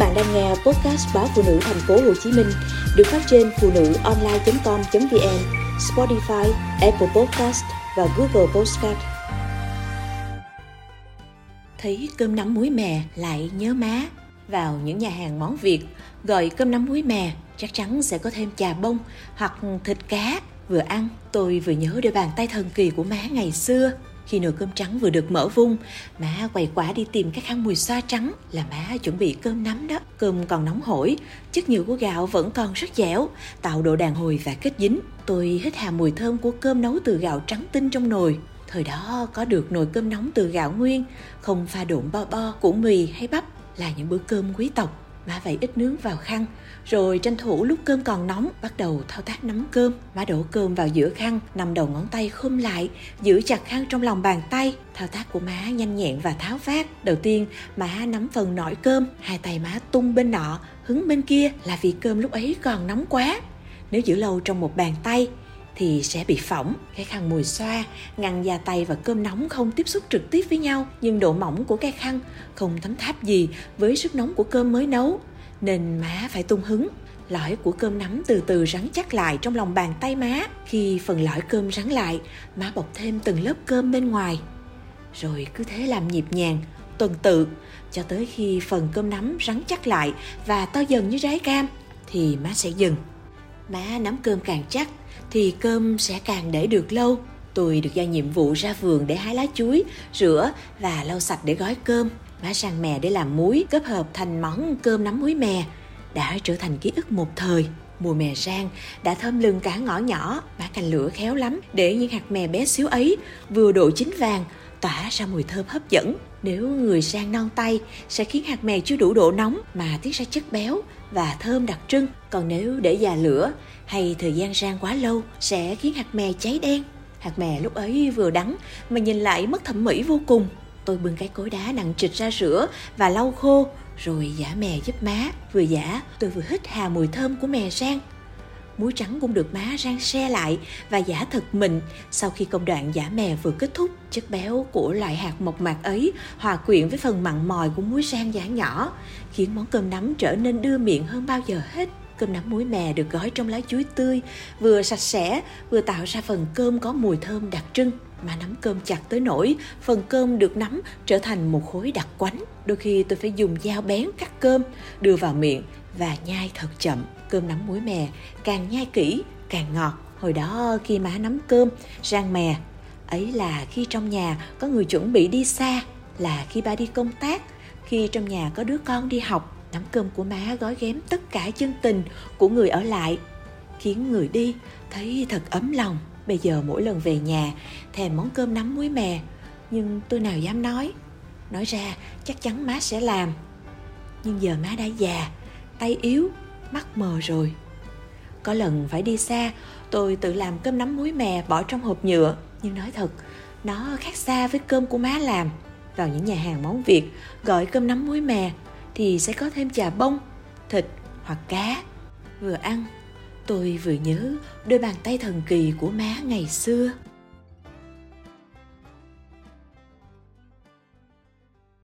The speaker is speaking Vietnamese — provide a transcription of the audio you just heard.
bạn đang nghe podcast báo phụ nữ thành phố Hồ Chí Minh được phát trên phụ nữ online.com.vn, Spotify, Apple Podcast và Google Podcast. Thấy cơm nắm muối mè lại nhớ má. Vào những nhà hàng món Việt, gọi cơm nắm muối mè chắc chắn sẽ có thêm chà bông hoặc thịt cá. Vừa ăn, tôi vừa nhớ đôi bàn tay thần kỳ của má ngày xưa. Khi nồi cơm trắng vừa được mở vung, má quay quả đi tìm cái khăn mùi xoa trắng là má chuẩn bị cơm nắm đó. Cơm còn nóng hổi, chất nhựa của gạo vẫn còn rất dẻo, tạo độ đàn hồi và kết dính. Tôi hít hà mùi thơm của cơm nấu từ gạo trắng tinh trong nồi. Thời đó có được nồi cơm nóng từ gạo nguyên, không pha độn bo bo, củ mì hay bắp là những bữa cơm quý tộc. Má vẩy ít nướng vào khăn, rồi tranh thủ lúc cơm còn nóng bắt đầu thao tác nắm cơm. Má đổ cơm vào giữa khăn, nằm đầu ngón tay khum lại, giữ chặt khăn trong lòng bàn tay. Thao tác của má nhanh nhẹn và tháo vát. Đầu tiên, má nắm phần nổi cơm, hai tay má tung bên nọ, hứng bên kia là vì cơm lúc ấy còn nóng quá. Nếu giữ lâu trong một bàn tay thì sẽ bị phỏng. Cái khăn mùi xoa ngăn da tay và cơm nóng không tiếp xúc trực tiếp với nhau, nhưng độ mỏng của cái khăn không thấm tháp gì với sức nóng của cơm mới nấu, nên má phải tung hứng. Lõi của cơm nắm từ từ rắn chắc lại trong lòng bàn tay má. Khi phần lõi cơm rắn lại, má bọc thêm từng lớp cơm bên ngoài. Rồi cứ thế làm nhịp nhàng, tuần tự, cho tới khi phần cơm nắm rắn chắc lại và to dần như trái cam, thì má sẽ dừng. Má nắm cơm càng chắc, thì cơm sẽ càng để được lâu. Tôi được giao nhiệm vụ ra vườn để hái lá chuối, rửa và lau sạch để gói cơm. Má sang mè để làm muối, kết hợp thành món cơm nắm muối mè. Đã trở thành ký ức một thời. Mùi mè rang đã thơm lừng cả ngõ nhỏ, má canh lửa khéo lắm để những hạt mè bé xíu ấy vừa độ chín vàng, tỏa ra mùi thơm hấp dẫn. Nếu người rang non tay sẽ khiến hạt mè chưa đủ độ nóng mà tiết ra chất béo và thơm đặc trưng. Còn nếu để già lửa hay thời gian rang quá lâu sẽ khiến hạt mè cháy đen. Hạt mè lúc ấy vừa đắng mà nhìn lại mất thẩm mỹ vô cùng. Tôi bưng cái cối đá nặng trịch ra rửa và lau khô, rồi giả mè giúp má. Vừa giả, tôi vừa hít hà mùi thơm của mè rang. Muối trắng cũng được má rang xe lại và giả thật mịn sau khi công đoạn giả mè vừa kết thúc. Chất béo của loại hạt mộc mạc ấy hòa quyện với phần mặn mòi của muối rang giả nhỏ, khiến món cơm nắm trở nên đưa miệng hơn bao giờ hết. Cơm nắm muối mè được gói trong lá chuối tươi, vừa sạch sẽ, vừa tạo ra phần cơm có mùi thơm đặc trưng. Mà nắm cơm chặt tới nỗi phần cơm được nắm trở thành một khối đặc quánh. Đôi khi tôi phải dùng dao bén cắt cơm, đưa vào miệng và nhai thật chậm. Cơm nắm muối mè càng nhai kỹ càng ngọt. Hồi đó khi má nắm cơm, rang mè, ấy là khi trong nhà có người chuẩn bị đi xa, là khi ba đi công tác, khi trong nhà có đứa con đi học, nắm cơm của má gói ghém tất cả chân tình của người ở lại, khiến người đi thấy thật ấm lòng. Bây giờ mỗi lần về nhà thèm món cơm nắm muối mè, nhưng tôi nào dám nói. Nói ra chắc chắn má sẽ làm. Nhưng giờ má đã già, tay yếu, mắt mờ rồi. Có lần phải đi xa, tôi tự làm cơm nắm muối mè bỏ trong hộp nhựa. Nhưng nói thật, nó khác xa với cơm của má làm. Vào những nhà hàng món Việt, gọi cơm nắm muối mè thì sẽ có thêm chà bông, thịt hoặc cá. Vừa ăn, tôi vừa nhớ đôi bàn tay thần kỳ của má ngày xưa.